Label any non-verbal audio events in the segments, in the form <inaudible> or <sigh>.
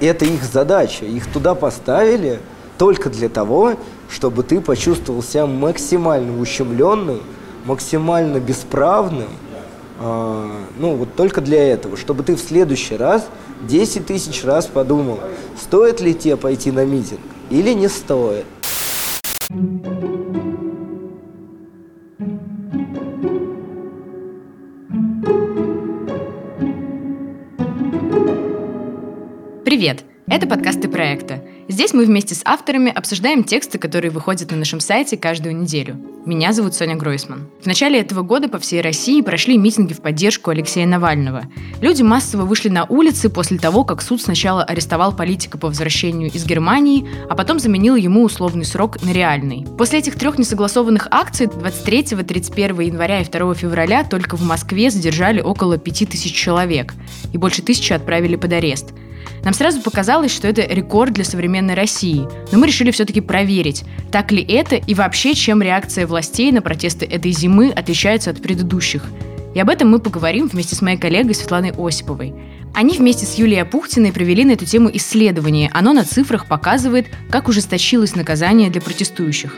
это их задача. Их туда поставили только для того, чтобы ты почувствовал себя максимально ущемленным, максимально бесправным. А, ну, вот только для этого, чтобы ты в следующий раз 10 тысяч раз подумал, стоит ли тебе пойти на митинг или не стоит. Привет! Это подкасты проекта. Здесь мы вместе с авторами обсуждаем тексты, которые выходят на нашем сайте каждую неделю. Меня зовут Соня Гройсман. В начале этого года по всей России прошли митинги в поддержку Алексея Навального. Люди массово вышли на улицы после того, как суд сначала арестовал политика по возвращению из Германии, а потом заменил ему условный срок на реальный. После этих трех несогласованных акций 23, 31 января и 2 февраля только в Москве задержали около 5000 человек, и больше тысячи отправили под арест – нам сразу показалось, что это рекорд для современной России, но мы решили все-таки проверить, так ли это и вообще, чем реакция властей на протесты этой зимы отличается от предыдущих. И об этом мы поговорим вместе с моей коллегой Светланой Осиповой. Они вместе с Юлией Апухтиной провели на эту тему исследование. Оно на цифрах показывает, как ужесточилось наказание для протестующих.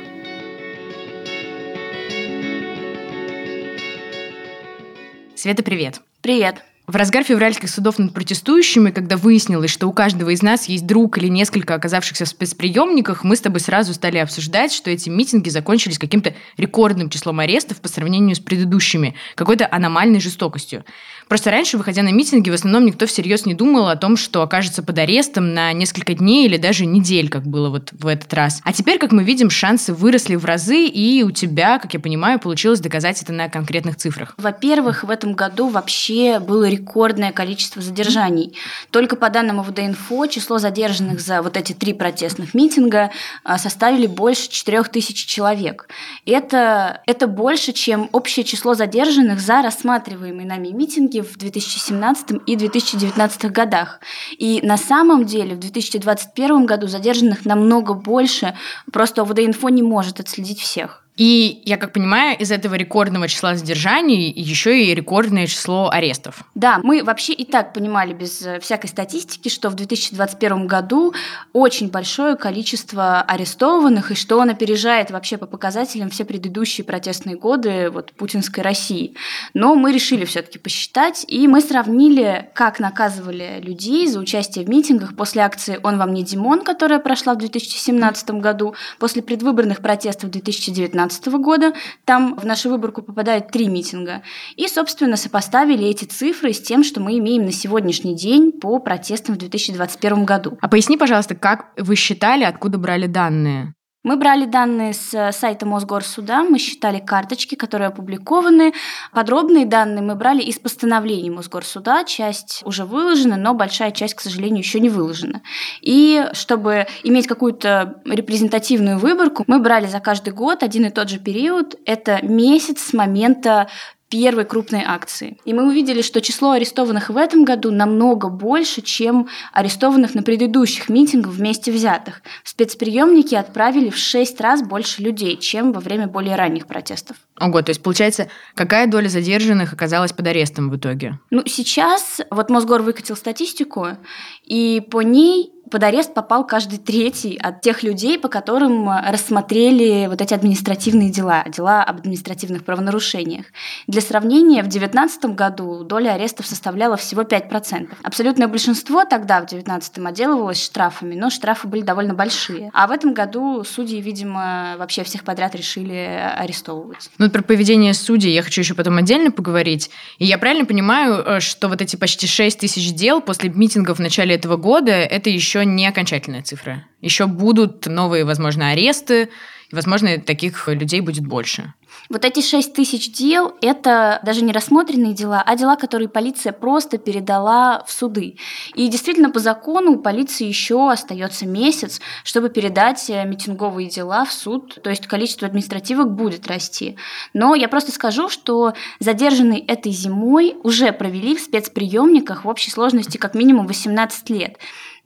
Света, привет. Привет. В разгар февральских судов над протестующими, когда выяснилось, что у каждого из нас есть друг или несколько оказавшихся в спецприемниках, мы с тобой сразу стали обсуждать, что эти митинги закончились каким-то рекордным числом арестов по сравнению с предыдущими, какой-то аномальной жестокостью. Просто раньше, выходя на митинги, в основном никто всерьез не думал о том, что окажется под арестом на несколько дней или даже недель, как было вот в этот раз. А теперь, как мы видим, шансы выросли в разы, и у тебя, как я понимаю, получилось доказать это на конкретных цифрах. Во-первых, в этом году вообще было рекордное количество задержаний. Только по данным УВД-инфо, число задержанных за вот эти три протестных митинга а, составили больше 4000 человек. Это, это больше, чем общее число задержанных за рассматриваемые нами митинги в 2017 и 2019 годах. И на самом деле в 2021 году задержанных намного больше, просто ОВД-инфо не может отследить всех. И, я как понимаю, из этого рекордного числа задержаний еще и рекордное число арестов. Да, мы вообще и так понимали без э, всякой статистики, что в 2021 году очень большое количество арестованных, и что он опережает вообще по показателям все предыдущие протестные годы вот, путинской России. Но мы решили все-таки посчитать, и мы сравнили, как наказывали людей за участие в митингах после акции «Он вам не Димон», которая прошла в 2017 году, после предвыборных протестов 2019 2019 года. Там в нашу выборку попадают три митинга. И, собственно, сопоставили эти цифры с тем, что мы имеем на сегодняшний день по протестам в 2021 году. А поясни, пожалуйста, как вы считали, откуда брали данные? Мы брали данные с э, сайта Мосгорсуда, мы считали карточки, которые опубликованы. Подробные данные мы брали из постановлений Мосгорсуда. Часть уже выложена, но большая часть, к сожалению, еще не выложена. И чтобы иметь какую-то репрезентативную выборку, мы брали за каждый год один и тот же период. Это месяц с момента первой крупной акции. И мы увидели, что число арестованных в этом году намного больше, чем арестованных на предыдущих митингах вместе взятых. В спецприемники отправили в шесть раз больше людей, чем во время более ранних протестов. Ого, то есть получается, какая доля задержанных оказалась под арестом в итоге? Ну, сейчас вот Мосгор выкатил статистику, и по ней под арест попал каждый третий от тех людей, по которым рассмотрели вот эти административные дела, дела об административных правонарушениях. Для сравнения, в 2019 году доля арестов составляла всего 5%. Абсолютное большинство тогда, в 2019 отделывалось штрафами, но штрафы были довольно большие. А в этом году судьи, видимо, вообще всех подряд решили арестовывать. Ну, про поведение судей я хочу еще потом отдельно поговорить. И я правильно понимаю, э, что вот эти почти 6 тысяч дел после митингов в начале этого года, это еще не окончательная цифра. Еще будут новые, возможно, аресты, и, возможно, таких людей будет больше. Вот эти 6 тысяч дел – это даже не рассмотренные дела, а дела, которые полиция просто передала в суды. И действительно, по закону у полиции еще остается месяц, чтобы передать э, митинговые дела в суд, то есть количество административок будет расти. Но я просто скажу, что задержанные этой зимой уже провели в спецприемниках в общей сложности как минимум 18 лет.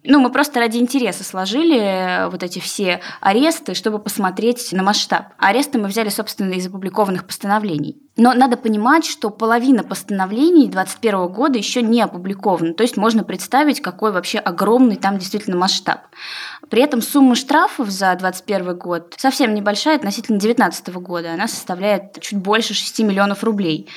Ну, мы просто ради интереса сложили э, вот эти все аресты, чтобы посмотреть на масштаб. Аресты мы взяли, собственно, из опубликованных постановлений. Но надо понимать, что половина постановлений 2021 года еще не опубликована. То есть можно представить, какой вообще огромный там действительно масштаб. При этом сумма штрафов за 2021 год совсем небольшая относительно 2019 года. Она составляет чуть больше 6 миллионов рублей.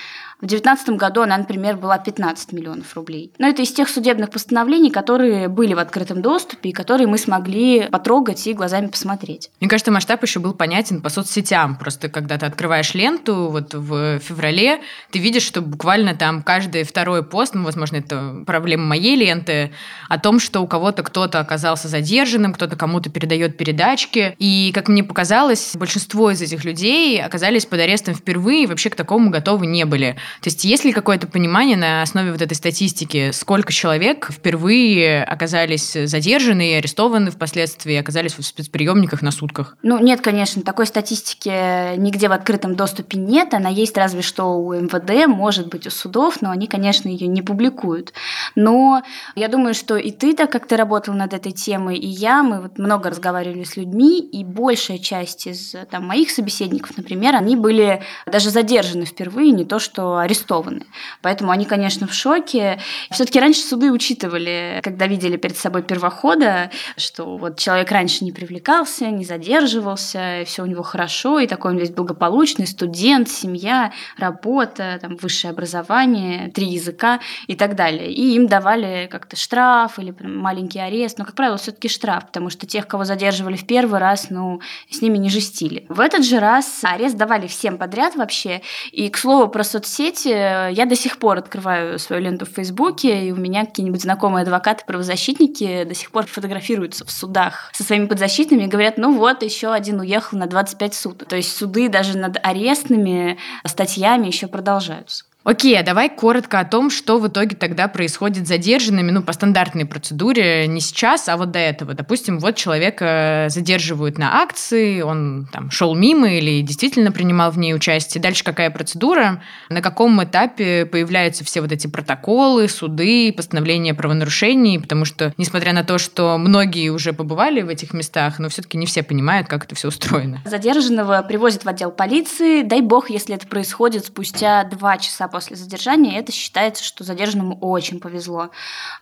В 2019 году она, например, была 15 миллионов рублей. Но это из тех судебных постановлений, которые были в открытом доступе и которые мы смогли потрогать и глазами посмотреть. Мне кажется, масштаб еще был понятен по соцсетям. Просто когда ты открываешь ленту вот в феврале, ты видишь, что буквально там каждый второй пост, ну, возможно, это проблема моей ленты, о том, что у кого-то кто-то оказался задержанным, кто-то кому-то передает передачки. И, как мне показалось, большинство из этих людей оказались под арестом впервые и вообще к такому готовы не были. То есть есть ли какое-то понимание на основе вот этой статистики, сколько человек впервые оказались задержаны и арестованы впоследствии, оказались в спецприемниках на сутках? Ну, нет, конечно, такой статистики нигде в открытом доступе нет. Она есть разве что у МВД, может быть, у судов, но они, конечно, ее не публикуют. Но я думаю, что и ты, так как ты работал над этой темой, и я, мы вот много разговаривали с людьми, и большая часть из там, моих собеседников, например, они были даже задержаны впервые, не то что арестованы. Поэтому они, конечно, в шоке. Все-таки раньше суды учитывали, когда видели перед собой первохода, что вот человек раньше не привлекался, не задерживался, все у него хорошо, и такой он весь благополучный, студент, семья, работа, там, высшее образование, три языка и так далее. И им давали как-то штраф или маленький арест, но, как правило, все-таки штраф, потому что тех, кого задерживали в первый раз, ну, с ними не жестили. В этот же раз арест давали всем подряд вообще. И, к слову, про соцсети соцсети, я до сих пор открываю свою ленту в Фейсбуке, и у меня какие-нибудь знакомые адвокаты, правозащитники до сих пор фотографируются в судах со своими подзащитными и говорят, ну вот, еще один уехал на 25 суток. То есть суды даже над арестными статьями еще продолжаются. Окей, а давай коротко о том, что в итоге тогда происходит с задержанными, ну, по стандартной процедуре, не сейчас, а вот до этого. Допустим, вот человека задерживают на акции, он там шел мимо или действительно принимал в ней участие. Дальше какая процедура? На каком этапе появляются все вот эти протоколы, суды, постановления о правонарушении? Потому что, несмотря на то, что многие уже побывали в этих местах, но все-таки не все понимают, как это все устроено. Задержанного привозят в отдел полиции. Дай бог, если это происходит спустя два часа после задержания, это считается, что задержанному очень повезло.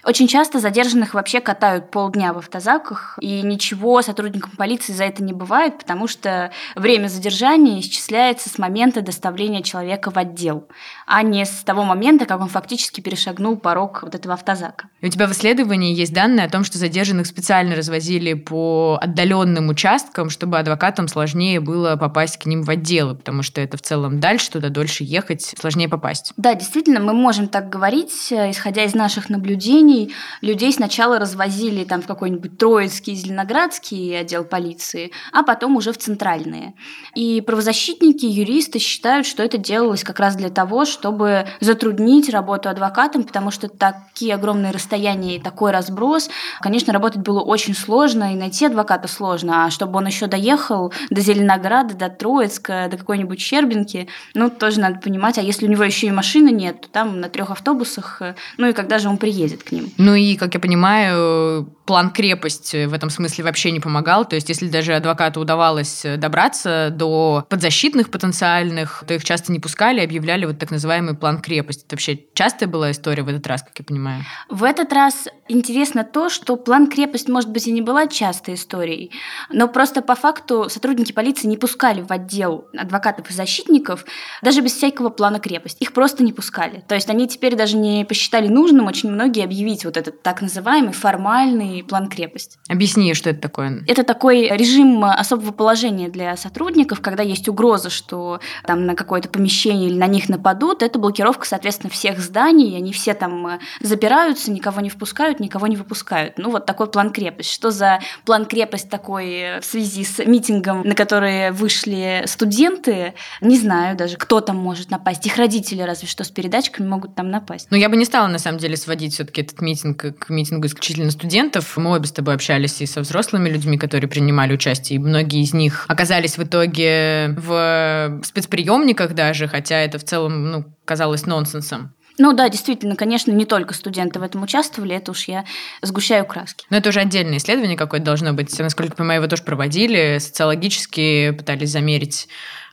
Очень часто задержанных вообще катают полдня в автозаках, и ничего сотрудникам полиции за это не бывает, потому что время задержания исчисляется с момента доставления человека в отдел, а не с того момента, как он фактически перешагнул порог вот этого автозака. И у тебя в исследовании есть данные о том, что задержанных специально развозили по отдаленным участкам, чтобы адвокатам сложнее было попасть к ним в отделы, потому что это в целом дальше, туда дольше ехать, сложнее попасть попасть. Да, действительно, мы можем так говорить, э, исходя из наших наблюдений. Людей сначала развозили там в какой-нибудь Троицкий, Зеленоградский отдел полиции, а потом уже в центральные. И правозащитники, юристы считают, что это делалось как раз для того, чтобы затруднить работу адвокатам, потому что такие огромные расстояния и такой разброс, конечно, работать было очень сложно, и найти адвоката сложно, а чтобы он еще доехал до Зеленограда, до Троицка, до какой-нибудь Щербинки, ну, тоже надо понимать, а если у него еще и машины нет, там на трех автобусах, э, ну и когда же он приедет к ним? Ну и, как я понимаю, план крепость в этом смысле вообще не помогал. То есть, если даже адвокату удавалось добраться до подзащитных потенциальных, то их часто не пускали, объявляли вот так называемый план крепости. Это вообще частая была история в этот раз, как я понимаю? В этот раз интересно то, что план крепость, может быть, и не была частой историей, но просто по факту сотрудники полиции не пускали в отдел адвокатов и защитников даже без всякого плана крепость. Их просто не пускали. То есть они теперь даже не посчитали нужным очень многие объявить вот этот так называемый формальный план крепость. Объясни, что это такое. Это такой режим особого положения для сотрудников, когда есть угроза, что там на какое-то помещение или на них нападут. Это блокировка, соответственно, всех зданий. Они все там э, запираются, никого не впускают, никого не выпускают. Ну, вот такой план крепость. Что за план крепость такой э, в связи с митингом, на который вышли студенты? Не знаю даже, кто там может напасть. Их родители разве что с передатчиками могут там напасть. Ну, я бы не стала, на самом деле, сводить все-таки этот митинг к митингу исключительно студентов мы обе с тобой общались и со взрослыми людьми, которые принимали участие, и многие из них оказались в итоге в спецприемниках даже, хотя это в целом ну, казалось нонсенсом. Ну да, действительно, конечно, не только студенты в этом участвовали, это уж я сгущаю краски. Но это уже отдельное исследование какое-то должно быть. Насколько я понимаю, его тоже проводили, социологически пытались замерить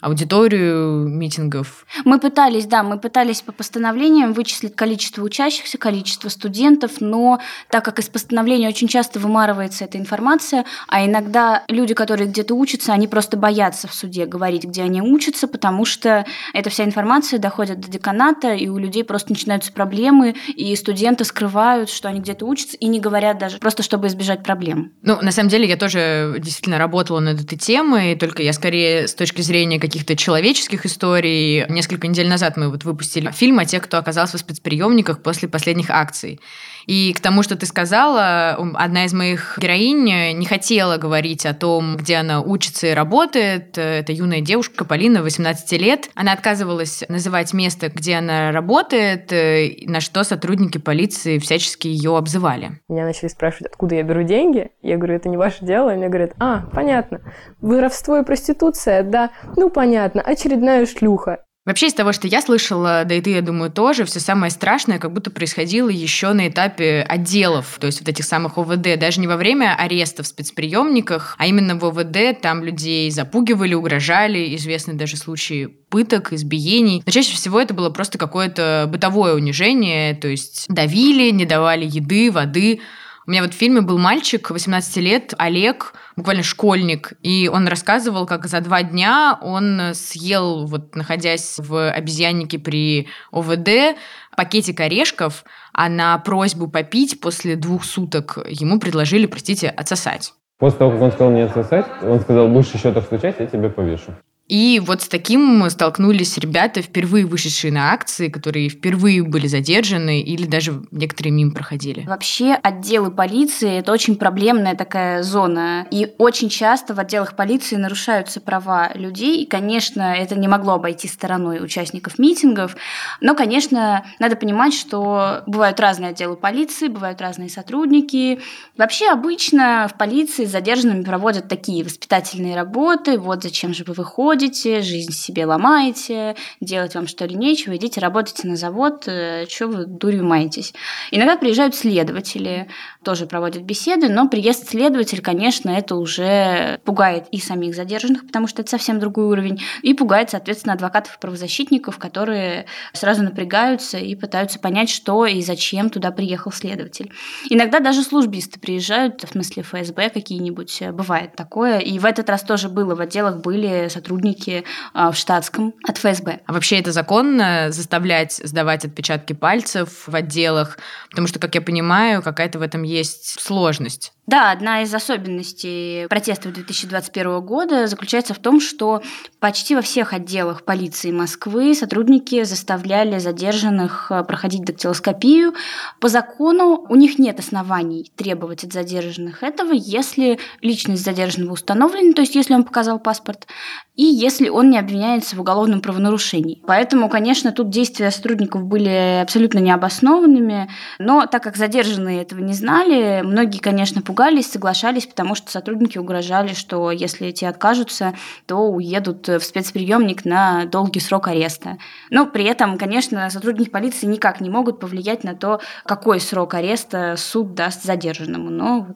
аудиторию митингов? Мы пытались, да, мы пытались по постановлениям вычислить количество учащихся, количество студентов, но так как из постановления очень часто вымарывается эта информация, а иногда люди, которые где-то учатся, они просто боятся в суде говорить, где они учатся, потому что эта вся информация доходит до деканата, и у людей просто начинаются проблемы, и студенты скрывают, что они где-то учатся, и не говорят даже, просто чтобы избежать проблем. Ну, на самом деле, я тоже действительно работала над этой темой, только я скорее с точки зрения каких каких-то человеческих историй. Несколько недель назад мы вот выпустили фильм о тех, кто оказался в спецприемниках после последних акций. И к тому, что ты сказала, одна из моих героинь не хотела говорить о том, где она учится и работает. Это юная девушка Полина, 18 лет. Она отказывалась называть место, где она работает, э, на что сотрудники полиции всячески ее обзывали. Меня начали спрашивать, откуда я беру деньги. Я говорю, это не ваше дело. И мне говорят, а, понятно, воровство и проституция, да, ну понятно, очередная шлюха. Вообще из того, что я слышала, да и ты, я думаю, тоже, все самое страшное как будто происходило еще на этапе отделов, то есть вот этих самых ОВД, даже не во время ареста в спецприемниках, а именно в ОВД. Там людей запугивали, угрожали, известны даже случаи пыток, избиений. Но чаще всего это было просто какое-то бытовое унижение, то есть давили, не давали еды, воды, у меня вот в фильме был мальчик, 18 лет, Олег, буквально школьник, и он рассказывал, как за два дня он съел, вот находясь в обезьяннике при ОВД, пакетик орешков, а на просьбу попить после двух суток ему предложили, простите, отсосать. После того, как он сказал мне отсосать, он сказал, будешь еще так стучать, я тебя повешу. И вот с таким столкнулись ребята, впервые вышедшие на акции, которые впервые были задержаны или даже некоторые мимо проходили. Вообще отделы полиции – это очень проблемная такая зона. И очень часто в отделах полиции нарушаются права людей. И, конечно, это не могло обойти стороной участников митингов. Но, конечно, надо понимать, что бывают разные отделы полиции, бывают разные сотрудники. Вообще обычно в полиции с задержанными проводят такие воспитательные работы. Вот зачем же вы выходите ходите, жизнь себе ломаете, делать вам что ли нечего, идите работайте на завод, э, что вы дурью маетесь. Иногда приезжают следователи, тоже проводят беседы, но приезд следователя, конечно, это уже пугает и самих задержанных, потому что это совсем другой уровень, и пугает, соответственно, адвокатов и правозащитников, которые сразу напрягаются и пытаются понять, что и зачем туда приехал следователь. Иногда даже службисты приезжают, в смысле ФСБ какие-нибудь, бывает такое, и в этот раз тоже было, в отделах были сотрудники сотрудники а, в штатском от ФСБ. А вообще это законно заставлять сдавать отпечатки пальцев в отделах? Потому что, как я понимаю, какая-то в этом есть сложность. Да, одна из особенностей протестов 2021 года заключается в том, что почти во всех отделах полиции Москвы сотрудники заставляли задержанных э, проходить дактилоскопию. По закону у них нет оснований требовать от задержанных этого, если личность задержанного установлена, то есть если он показал паспорт, и если он не обвиняется в уголовном правонарушении. Поэтому, конечно, тут действия сотрудников были абсолютно необоснованными, но так как задержанные этого не знали, многие, конечно, пугались, соглашались, потому что сотрудники угрожали, что если эти откажутся, то уедут в спецприемник на долгий срок ареста. Но при этом, конечно, сотрудники полиции никак не могут повлиять на то, какой срок ареста суд даст задержанному. Но,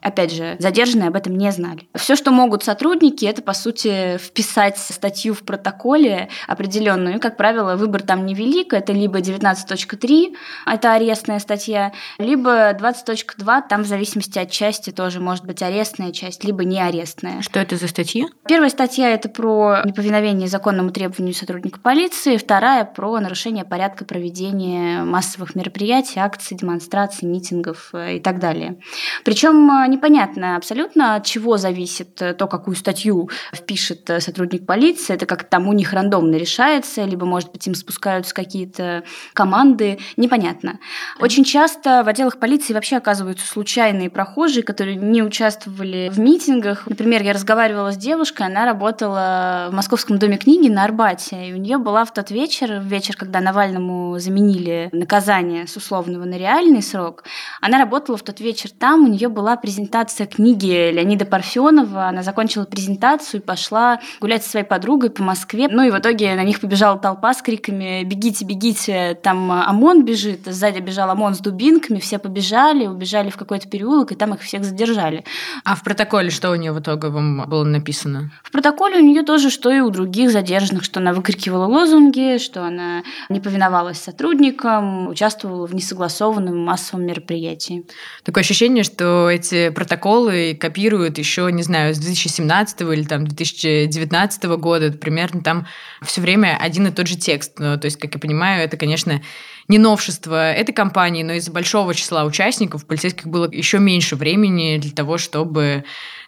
опять же, задержанные об этом не знали. Все, что могут сотрудники, это, по сути, вписать статью в протоколе определенную. И, как правило, выбор там невелик. Это либо 19.3, это арестная статья, либо 20.2, там в зависимости от части части тоже может быть арестная часть, либо не арестная. Что это за статья? Первая статья – это про неповиновение законному требованию сотрудника полиции, вторая – про нарушение порядка проведения массовых мероприятий, акций, демонстраций, митингов э, и так далее. Причем э, непонятно абсолютно, от чего зависит э, то, какую статью впишет сотрудник полиции. Это как там у них рандомно решается, либо, может быть, им спускаются какие-то команды. Непонятно. Очень часто в отделах полиции вообще оказываются случайные прохожие, молодежи, которые не участвовали в митингах. Например, я разговаривала с девушкой, она работала в Московском доме книги на Арбате, и у нее была в тот вечер, вечер, когда Навальному заменили наказание с условного на реальный срок, она работала в тот вечер там, у нее была презентация книги Леонида Парфенова, она закончила презентацию и пошла гулять со своей подругой по Москве. Ну и в итоге на них побежала толпа с криками «Бегите, бегите!» Там ОМОН бежит, сзади бежал ОМОН с дубинками, все побежали, убежали в какой-то переулок, и там их всех задержали. А в протоколе что у нее в итоге вам было написано? В протоколе у нее тоже, что и у других задержанных, что она выкрикивала лозунги, что она не повиновалась сотрудникам, участвовала в несогласованном массовом мероприятии. Такое ощущение, что эти протоколы копируют еще, не знаю, с 2017 или там 2019 года, примерно там все время один и тот же текст. Ну, то есть, как я понимаю, это, конечно, не новшество этой компании, но из-за большого числа участников полицейских было еще меньше времени для того, чтобы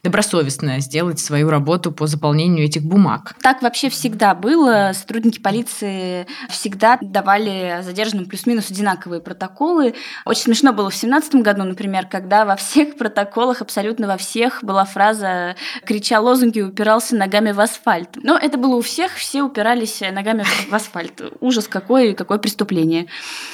добросовестно сделать свою работу по заполнению этих бумаг. Так вообще всегда было. Сотрудники полиции всегда давали задержанным плюс-минус одинаковые протоколы. Очень смешно было в 2017 году, например, когда во всех протоколах, абсолютно во всех, была фраза «крича лозунги, упирался ногами в асфальт». Но это было у всех, все упирались ногами в асфальт. Ужас какой, какое преступление.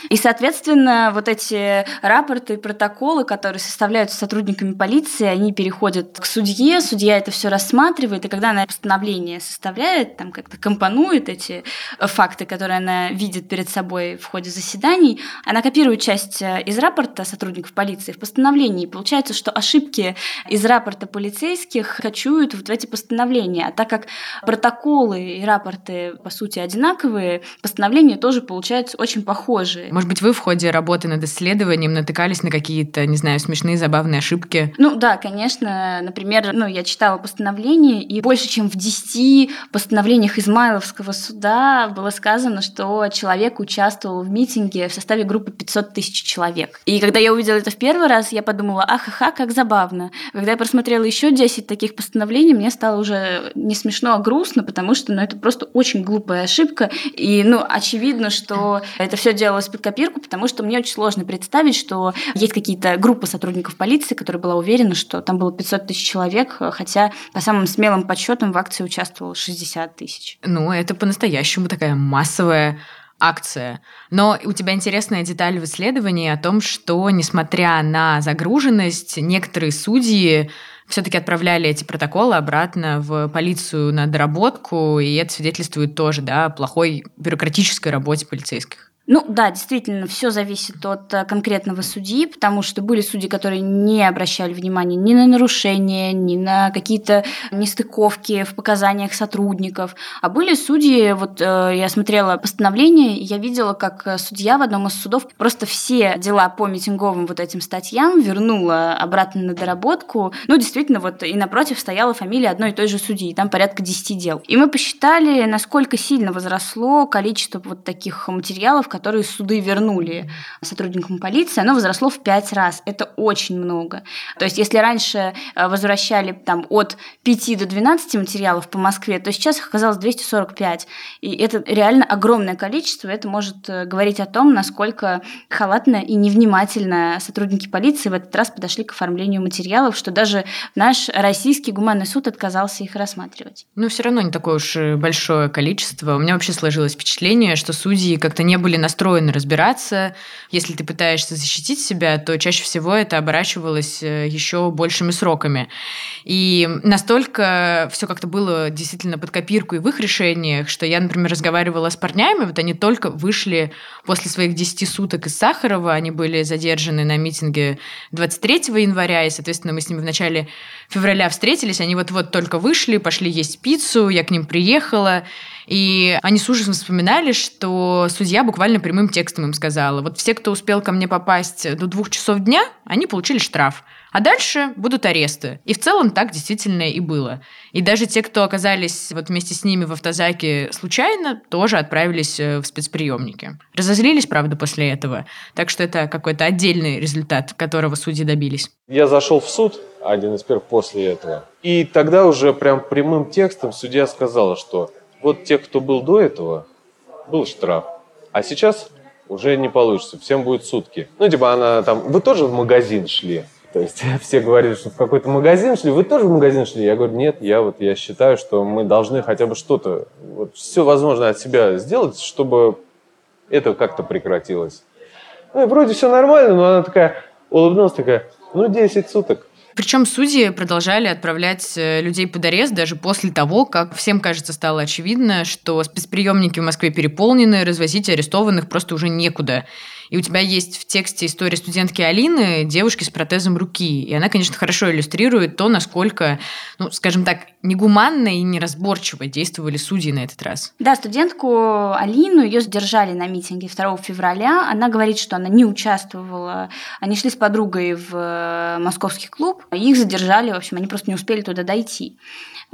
И, соответственно, вот эти рапорты, протоколы, которые составляются сотрудниками полиции, они переходят к судье, судья это все рассматривает, и когда она постановление составляет, там как-то компонует эти э, факты, которые она видит перед собой в ходе заседаний, она копирует часть э, из рапорта сотрудников полиции в постановлении. И получается, что ошибки из рапорта полицейских кочуют вот в эти постановления. А так как протоколы и рапорты, по сути, одинаковые, постановления тоже получаются очень похожие. Может быть, вы в ходе работы над исследованием натыкались на какие-то, не знаю, смешные, забавные ошибки? Ну да, конечно. Например, Например, ну, я читала постановление, и больше, чем в 10 постановлениях Измайловского суда было сказано, что человек участвовал в митинге в составе группы 500 тысяч человек. И когда я увидела это в первый раз, я подумала, ахаха, как забавно. Когда я просмотрела еще 10 таких постановлений, мне стало уже не смешно, а грустно, потому что ну, это просто очень глупая ошибка. И ну, очевидно, что это все делалось под копирку, потому что мне очень сложно представить, что есть какие-то группы сотрудников полиции, которая была уверена, что там было 500 тысяч человек, хотя по самым смелым подсчетам в акции участвовало 60 тысяч. Ну, это по-настоящему такая массовая акция. Но у тебя интересная деталь в исследовании о том, что, несмотря на загруженность, некоторые судьи все-таки отправляли эти протоколы обратно в полицию на доработку, и это свидетельствует тоже да, о плохой бюрократической работе полицейских. Ну да, действительно, все зависит от э, конкретного судьи, потому что были судьи, которые не обращали внимания ни на нарушения, ни на какие-то нестыковки в показаниях сотрудников. А были судьи, вот э, я смотрела постановление, я видела, как э, судья в одном из судов просто все дела по митинговым вот этим статьям вернула обратно на доработку. Ну, действительно, вот и напротив стояла фамилия одной и той же судьи, там порядка 10 дел. И мы посчитали, насколько сильно возросло количество вот таких материалов, которые суды вернули сотрудникам полиции, оно возросло в пять раз. Это очень много. То есть, если раньше э, возвращали там, от 5 до 12 материалов по Москве, то сейчас их оказалось 245. И это реально огромное количество. Это может э, говорить о том, насколько халатно и невнимательно сотрудники полиции в этот раз подошли к оформлению материалов, что даже наш российский гуманный суд отказался их рассматривать. Ну, все равно не такое уж большое количество. У меня вообще сложилось впечатление, что судьи как-то не были настроены разбираться. Если ты пытаешься защитить себя, то чаще всего это оборачивалось э, еще большими сроками. И настолько все как-то было действительно под копирку и в их решениях, что я, например, разговаривала с парнями, вот они только вышли после своих 10 суток из Сахарова, они были задержаны на митинге 23 января, и, соответственно, мы с ними в начале февраля встретились, они вот-вот только вышли, пошли есть пиццу, я к ним приехала, и они с ужасом вспоминали, что судья буквально прямым текстом им сказала, вот все, кто успел ко мне попасть до двух часов дня, они получили штраф. А дальше будут аресты. И в целом так действительно и было. И даже те, кто оказались вот вместе с ними в автозаке случайно, тоже отправились э, в спецприемники. Разозлились, правда, после этого. Так что это какой-то отдельный результат, которого судьи добились. Я зашел в суд, один из первых после этого. И тогда уже прям прямым текстом судья сказала, что вот те, кто был до этого, был штраф. А сейчас уже не получится, всем будет сутки. Ну, типа она там, вы тоже в магазин шли? То есть <laughs> все говорили, что в какой-то магазин шли. Вы тоже в магазин шли? Я говорю, нет, я вот я считаю, что мы должны хотя бы что-то, вот все возможное от себя сделать, чтобы это как-то прекратилось. Ну и вроде все нормально, но она такая улыбнулась, такая, ну 10 суток. Причем судьи продолжали отправлять э, людей под арест даже после того, как всем, кажется, стало очевидно, что спецприемники в Москве переполнены, развозить арестованных просто уже некуда. И у тебя есть в тексте история студентки Алины, девушки с протезом руки. И она, конечно, хорошо иллюстрирует то, насколько, ну, скажем так, негуманно и неразборчиво действовали судьи на этот раз. Да, студентку Алину, ее задержали на митинге 2 февраля. Она говорит, что она не участвовала. Они шли с подругой в э, московский клуб. Их задержали, в общем, они просто не успели туда дойти.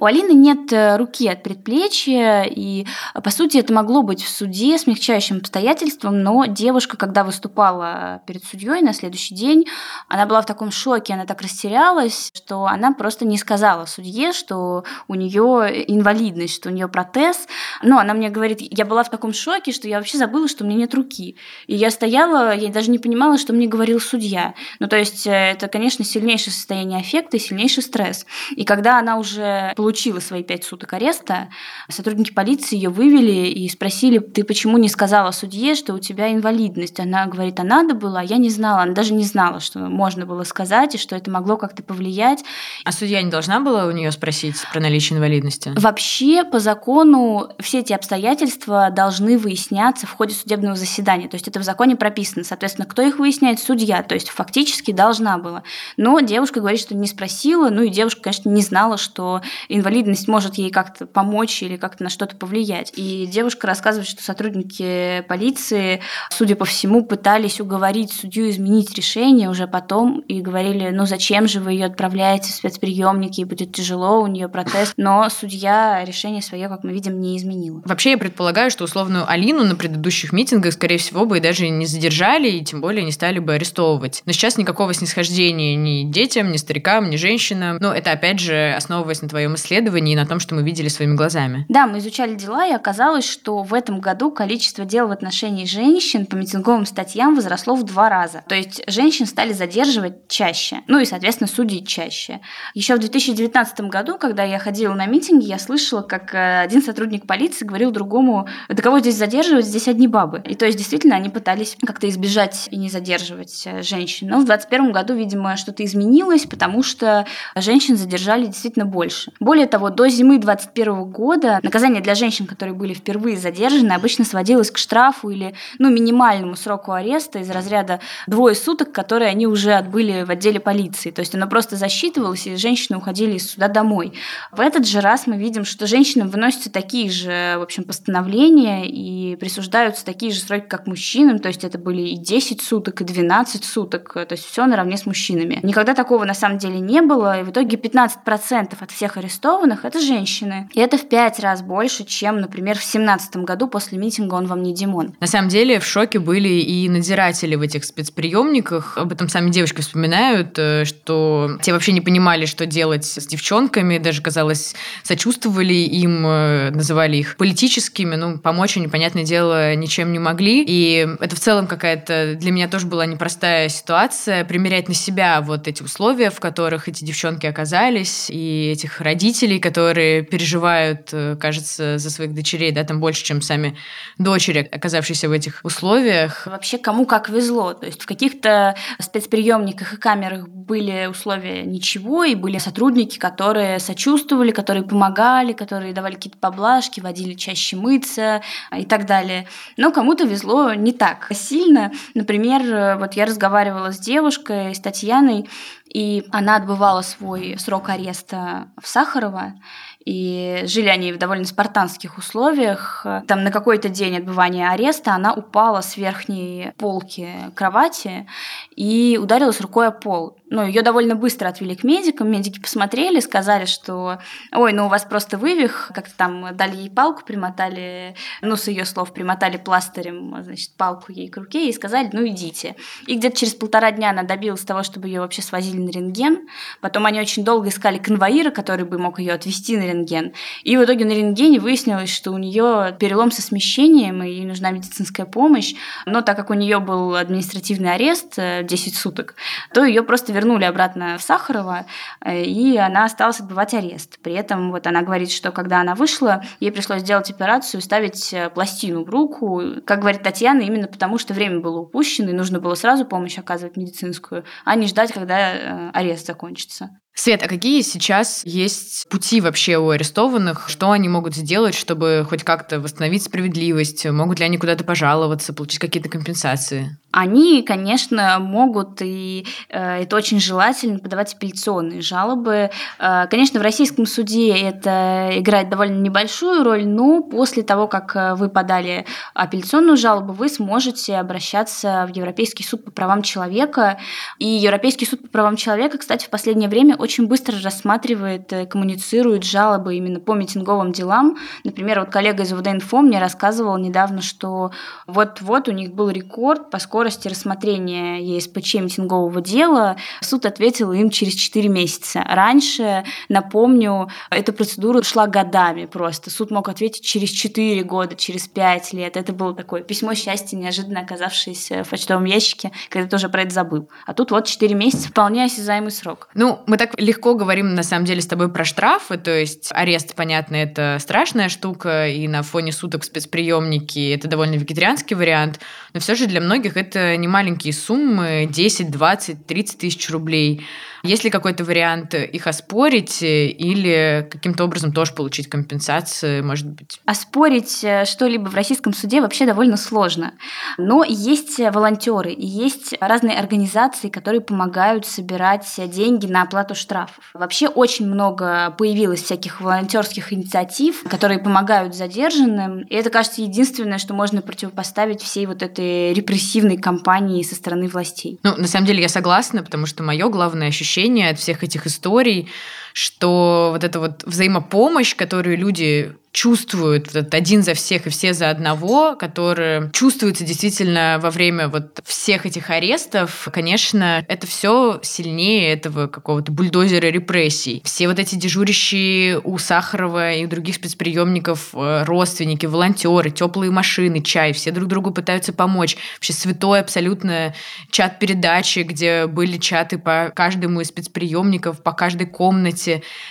У Алины нет э, руки от предплечья, и, по сути, это могло быть в суде смягчающим обстоятельством, но девушка, когда выступала перед судьей на следующий день, она была в таком шоке, она так растерялась, что она просто не сказала судье, что у нее инвалидность, что у нее протез. Но она мне говорит, я была в таком шоке, что я вообще забыла, что у меня нет руки. И я стояла, я даже не понимала, что мне говорил судья. Ну, то есть э, это, конечно, сильнейшее состояние аффекта и сильнейший стресс. И когда она уже получила свои пять суток ареста, сотрудники полиции ее вывели и спросили, ты почему не сказала судье, что у тебя инвалидность? Она говорит, а надо было, а я не знала. Она даже не знала, что можно было сказать, и что это могло как-то повлиять. А судья не должна была у нее спросить про наличие инвалидности? Вообще, по закону, все эти обстоятельства должны выясняться в ходе судебного заседания. То есть это в законе прописано. Соответственно, кто их выясняет? Судья. То есть фактически должна была. Но девушка говорит, что не спросила. Ну и девушка, конечно, не знала, что инвалидность может ей как-то помочь или как-то на что-то повлиять. И девушка рассказывает, что сотрудники полиции, судя по всему, пытались уговорить судью изменить решение уже потом и говорили, ну зачем же вы ее отправляете в спецприемники, и будет тяжело, у нее протест. Но судья решение свое, как мы видим, не изменила. Вообще, я предполагаю, что условную Алину на предыдущих митингах, скорее всего, бы и даже не задержали, и тем более не стали бы арестовывать. Но сейчас никакого снисхождения ни детям, ни старикам, ни женщинам. Но это, опять же, основываясь на твоем исследовании и на том, что мы видели своими глазами. Да, мы изучали дела, и оказалось, что в этом году количество дел в отношении женщин по митинговым статьям возросло в два раза. То есть женщин стали задерживать чаще. Ну и, соответственно, судить чаще. Еще в 2019 году, когда я ходила на митинги, я слышала, как э, один сотрудник полиции говорил другому, да кого здесь задерживать, здесь одни бабы. И то есть действительно они пытались как-то избежать и не задерживать э, женщин. Но в 2021 году, видимо, что-то изменилось, потому что женщин задержали действительно больше. Более того, до зимы 2021 года наказание для женщин, которые были впервые задержаны, обычно сводилось к штрафу или ну, минимальному сроку ареста из разряда двое суток, которые они уже отбыли в отделе полиции. То есть оно просто засчитывалось, и женщины уходили из суда домой. В этот же раз мы видим, что женщинам выносятся такие же, в общем, постановления и присуждаются такие же сроки, как мужчинам. То есть это были и 10 суток, и 12 суток. То есть все наравне с мужчинами. Никогда такого на самом деле не было. И в итоге 15% от всех арестованных – это женщины. И это в пять раз больше, чем, например, в 2017 году после митинга «Он вам не Димон». На самом деле в шоке были и надзиратели в этих спецприемниках. Об этом сами девочки вспоминают, э, что те вообще не понимали, что делать с девчонками, даже, казалось, сочувствовали им, э, называли их политическими, ну, помочь они, понятное дело, ничем не могли. И это в целом какая-то для меня тоже была непростая ситуация, примерять на себя вот эти условия, в которых эти девчонки оказались, и этих родителей, которые переживают, э, кажется, за своих дочерей, да, там больше, чем сами дочери, оказавшиеся в этих условиях. Вообще, кому как везло. То есть в каких-то спецприемниках и камерах были условия ничего, и были сотрудники, которые сочувствовали, которые помогали, которые давали какие-то поблажки, водили чаще мыться и так далее. Но кому-то везло не так сильно. Например, вот я разговаривала с девушкой, с Татьяной, и она отбывала свой срок ареста в Сахарово, и жили они в довольно спартанских условиях. Там на какой-то день отбывания ареста она упала с верхней полки кровати и ударилась рукой о пол ну, ее довольно быстро отвели к медикам, медики посмотрели, сказали, что, ой, ну у вас просто вывих, как-то там дали ей палку, примотали, ну, с ее слов, примотали пластырем, значит, палку ей к руке и сказали, ну, идите. И где-то через полтора дня она добилась того, чтобы ее вообще свозили на рентген. Потом они очень долго искали конвоира, который бы мог ее отвезти на рентген. И в итоге на рентгене выяснилось, что у нее перелом со смещением, и ей нужна медицинская помощь. Но так как у нее был административный арест 10 э, суток, то ее просто вернули обратно в Сахарова, э, и она осталась отбывать арест. При этом вот она говорит, что когда она вышла, ей пришлось сделать операцию, ставить э, пластину в руку. Как говорит Татьяна, именно потому что время было упущено, и нужно было сразу помощь оказывать медицинскую, а не ждать, когда арест закончится. Свет, а какие сейчас есть пути вообще у арестованных? Что они могут сделать, чтобы хоть как-то восстановить справедливость? Могут ли они куда-то пожаловаться, получить какие-то компенсации? Они, конечно, могут, и э, это очень желательно, подавать апелляционные жалобы. Э, конечно, в российском суде это играет довольно небольшую роль, но после того, как э, вы подали апелляционную жалобу, вы сможете обращаться в Европейский суд по правам человека. И Европейский суд по правам человека, кстати, в последнее время очень быстро рассматривает, э, коммуницирует жалобы именно по митинговым делам. Например, вот коллега из УВД-инфо мне рассказывал недавно, что вот-вот у них был рекорд по скорости рассмотрения ЕСПЧ митингового дела. Суд ответил им через 4 месяца. Раньше, напомню, эта процедура шла годами просто. Суд мог ответить через 4 года, через 5 лет. Это было такое письмо счастья, неожиданно оказавшееся в почтовом ящике, когда тоже про это забыл. А тут вот 4 месяца, вполне осязаемый срок. Ну, мы так так легко говорим, на самом деле, с тобой про штрафы, то есть арест, понятно, это страшная штука, и на фоне суток спецприемники это довольно вегетарианский вариант, но все же для многих это не маленькие суммы, 10, 20, 30 тысяч рублей. Есть ли какой-то вариант их оспорить или каким-то образом тоже получить компенсацию, может быть? Оспорить э, что-либо в российском суде вообще довольно сложно. Но есть волонтеры есть разные организации, которые помогают собирать деньги на оплату штрафов. Вообще очень много появилось всяких волонтерских инициатив, которые помогают задержанным. И это, кажется, единственное, что можно противопоставить всей вот этой репрессивной кампании со стороны властей. Ну, на самом деле я согласна, потому что мое главное ощущение ощущение от всех этих историй, что вот эта вот взаимопомощь, которую люди чувствуют вот этот один за всех и все за одного, которые чувствуется действительно во время вот всех этих арестов, конечно, это все сильнее этого какого-то бульдозера репрессий. Все вот эти дежурящие у Сахарова и у других спецприемников э, родственники, волонтеры, теплые машины, чай, все друг другу пытаются помочь. Вообще святой абсолютно чат передачи, где были чаты по каждому из спецприемников, по каждой комнате,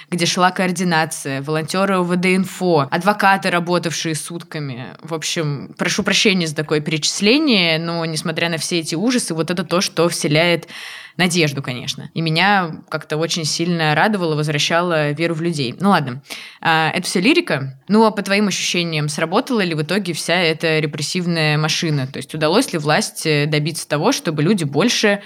где шла координация, волонтеры УВД-инфо, адвокаты, работавшие сутками. В общем, прошу прощения за такое перечисление, но несмотря на все эти ужасы, вот это то, что вселяет надежду, конечно. И меня как-то очень сильно радовало, возвращало веру в людей. Ну ладно, а, это все лирика. Ну а по твоим ощущениям, сработала ли в итоге вся эта репрессивная машина? То есть удалось ли власти добиться того, чтобы люди больше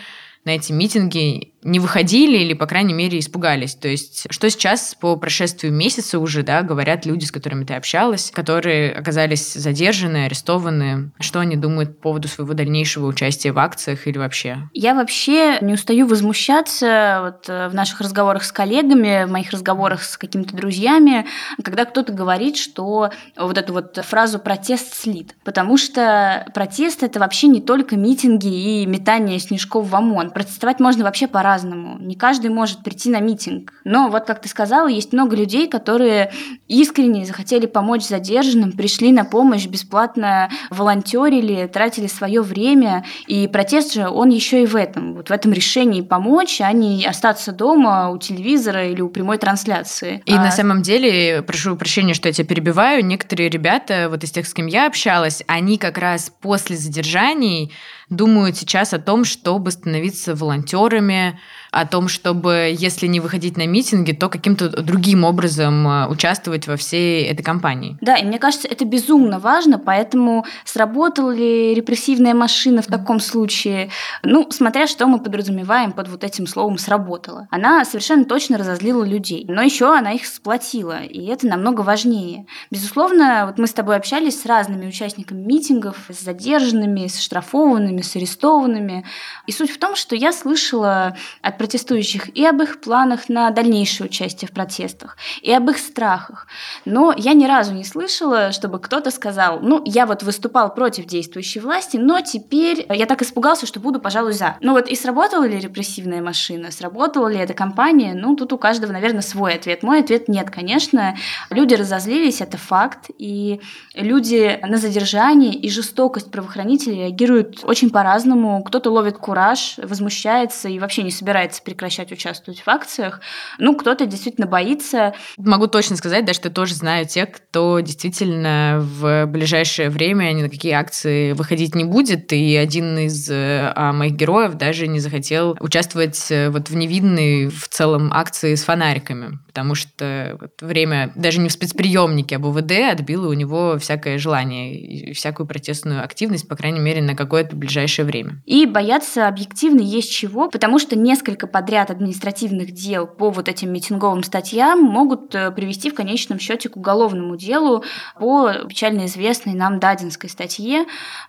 на эти митинги не выходили или, по крайней мере, испугались. То есть, что сейчас по прошествию месяца уже, да, говорят люди, с которыми ты общалась, которые оказались задержаны, арестованы, что они думают по поводу своего дальнейшего участия в акциях или вообще? Я вообще не устаю возмущаться вот э, в наших разговорах с коллегами, в моих разговорах с какими-то друзьями, когда кто-то говорит, что вот эту вот фразу «протест слит», потому что протест — это вообще не только митинги и метание снежков в ОМОН. Протестовать можно вообще по по-разному. Не каждый может прийти на митинг. Но вот, как ты сказала, есть много людей, которые искренне захотели помочь задержанным, пришли на помощь, бесплатно волонтерили, тратили свое время. И протест же, он еще и в этом, вот в этом решении помочь, а не остаться дома у телевизора или у прямой трансляции. И а... на самом деле, прошу прощения, что я тебя перебиваю, некоторые ребята, вот из тех, с кем я общалась, они как раз после задержаний думают сейчас о том, чтобы становиться волонтерами, о том, чтобы, если не выходить на митинги, то каким-то другим образом э, участвовать во всей этой кампании. Да, и мне кажется, это безумно важно, поэтому сработала ли репрессивная машина в таком случае, ну, смотря что мы подразумеваем под вот этим словом «сработала». Она совершенно точно разозлила людей, но еще она их сплотила, и это намного важнее. Безусловно, вот мы с тобой общались с разными участниками митингов, с задержанными, с штрафованными, с арестованными, и суть в том, что я слышала от протестующих и об их планах на дальнейшее участие в протестах, и об их страхах. Но я ни разу не слышала, чтобы кто-то сказал, ну, я вот выступал против действующей власти, но теперь я так испугался, что буду, пожалуй, за. Ну вот и сработала ли репрессивная машина, сработала ли эта кампания? Ну, тут у каждого, наверное, свой ответ. Мой ответ нет, конечно. Люди разозлились, это факт, и люди на задержание и жестокость правоохранителей реагируют очень по-разному. Кто-то ловит кураж, возмущается и вообще не собирается прекращать участвовать в акциях. Ну, кто-то действительно боится. Могу точно сказать, да, что я тоже знаю тех, кто действительно в ближайшее время ни на какие акции выходить не будет. И один из а, моих героев даже не захотел участвовать э, вот в невидной в целом акции с фонариками, потому что вот время даже не в спецприемнике, а в УВД отбило у него всякое желание и всякую протестную активность, по крайней мере, на какое-то ближайшее время. И бояться объективно есть чего, потому что несколько подряд административных дел по вот этим митинговым статьям могут э, привести в конечном счете к уголовному делу по печально известной нам Дадинской статье.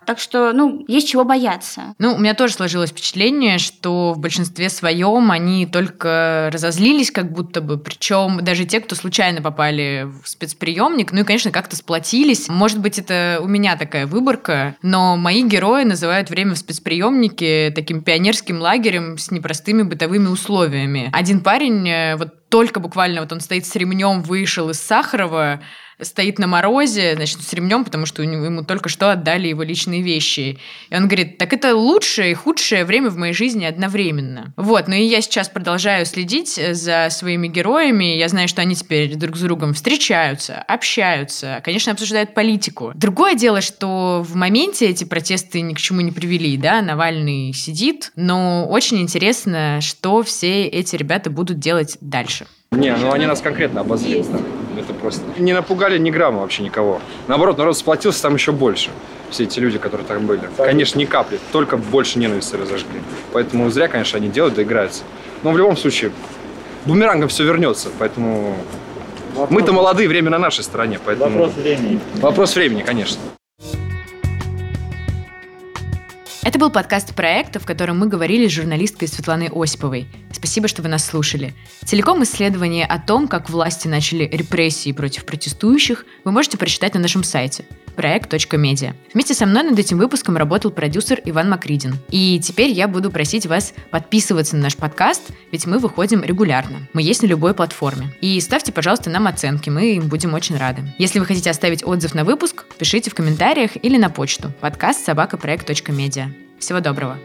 Так что, ну, есть чего бояться. Ну, у меня тоже сложилось впечатление, что в большинстве своем они только разозлились как будто бы, причем даже те, кто случайно попали в спецприемник, ну и, конечно, как-то сплотились. Может быть, это у меня такая выборка, но мои герои называют время в спецприемнике таким пионерским лагерем с непростыми бытовыми условиями. Один парень, э, вот только буквально вот он стоит с ремнем, вышел из Сахарова, стоит на морозе, значит, с ремнем, потому что ему только что отдали его личные вещи. И он говорит, так это лучшее и худшее время в моей жизни одновременно. Вот, ну и я сейчас продолжаю следить за своими героями. Я знаю, что они теперь друг с другом встречаются, общаются, конечно, обсуждают политику. Другое дело, что в моменте эти протесты ни к чему не привели, да, Навальный сидит, но очень интересно, что все эти ребята будут делать дальше. Не, ну они нас конкретно обозлили. Да. Это просто... Не напугали ни грамма вообще никого. Наоборот, народ сплотился там еще больше. Все эти люди, которые там были. Конечно, ни капли. Только больше ненависти разожгли. Поэтому зря, конечно, они делают, доиграются. Но в любом случае, бумерангом все вернется. Поэтому мы-то молодые, время на нашей стороне. Поэтому... Вопрос времени. Вопрос времени, конечно. Это был подкаст проекта, в котором мы говорили с журналисткой Светланой Осиповой. Спасибо, что вы нас слушали. Целиком исследование о том, как власти начали репрессии против протестующих, вы можете прочитать на нашем сайте проект.медиа. Вместе со мной над этим выпуском работал продюсер Иван Макридин. И теперь я буду просить вас подписываться на наш подкаст, ведь мы выходим регулярно. Мы есть на любой платформе. И ставьте, пожалуйста, нам оценки, мы им будем очень рады. Если вы хотите оставить отзыв на выпуск, пишите в комментариях или на почту подкаст собакапроект.медиа. Всего доброго!